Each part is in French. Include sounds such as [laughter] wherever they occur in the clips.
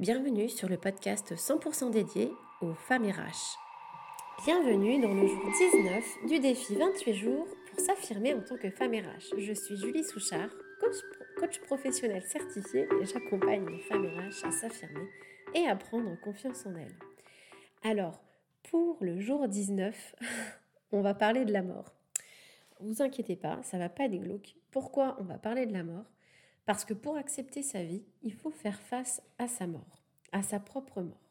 Bienvenue sur le podcast 100% dédié aux femmes RH. Bienvenue dans le jour 19 du défi 28 jours pour s'affirmer en tant que femme RH. Je suis Julie Souchard, coach, professionnel certifié et j'accompagne les femmes RH à s'affirmer et à prendre confiance en elles. Alors, pour le jour 19, [laughs] on va parler de la mort. Vous inquiétez pas, ça va pas être glauque. Pourquoi on va parler de la mort? Parce que pour accepter sa vie, il faut faire face à sa mort, à sa propre mort.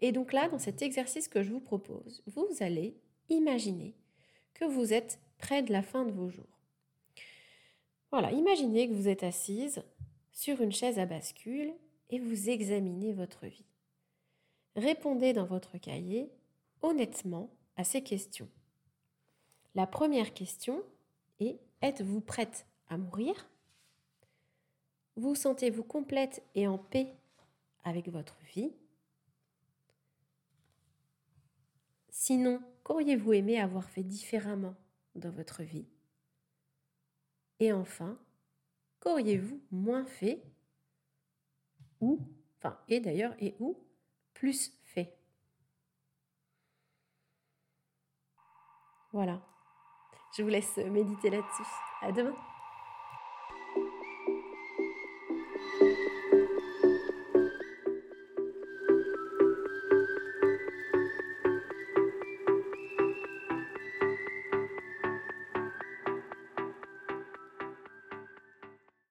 Et donc là, dans cet exercice que je vous propose, vous allez imaginer que vous êtes près de la fin de vos jours. Voilà, imaginez que vous êtes assise sur une chaise à bascule et vous examinez votre vie. Répondez dans votre cahier honnêtement à ces questions. La première question est êtes-vous prête à mourir? Vous sentez-vous complète et en paix avec votre vie? Sinon, qu'auriez-vous aimé avoir fait différemment dans votre vie? Et enfin, qu'auriez-vous moins fait ou, enfin, et d'ailleurs, et où plus fait? Voilà. Je vous laisse méditer là-dessus. À demain.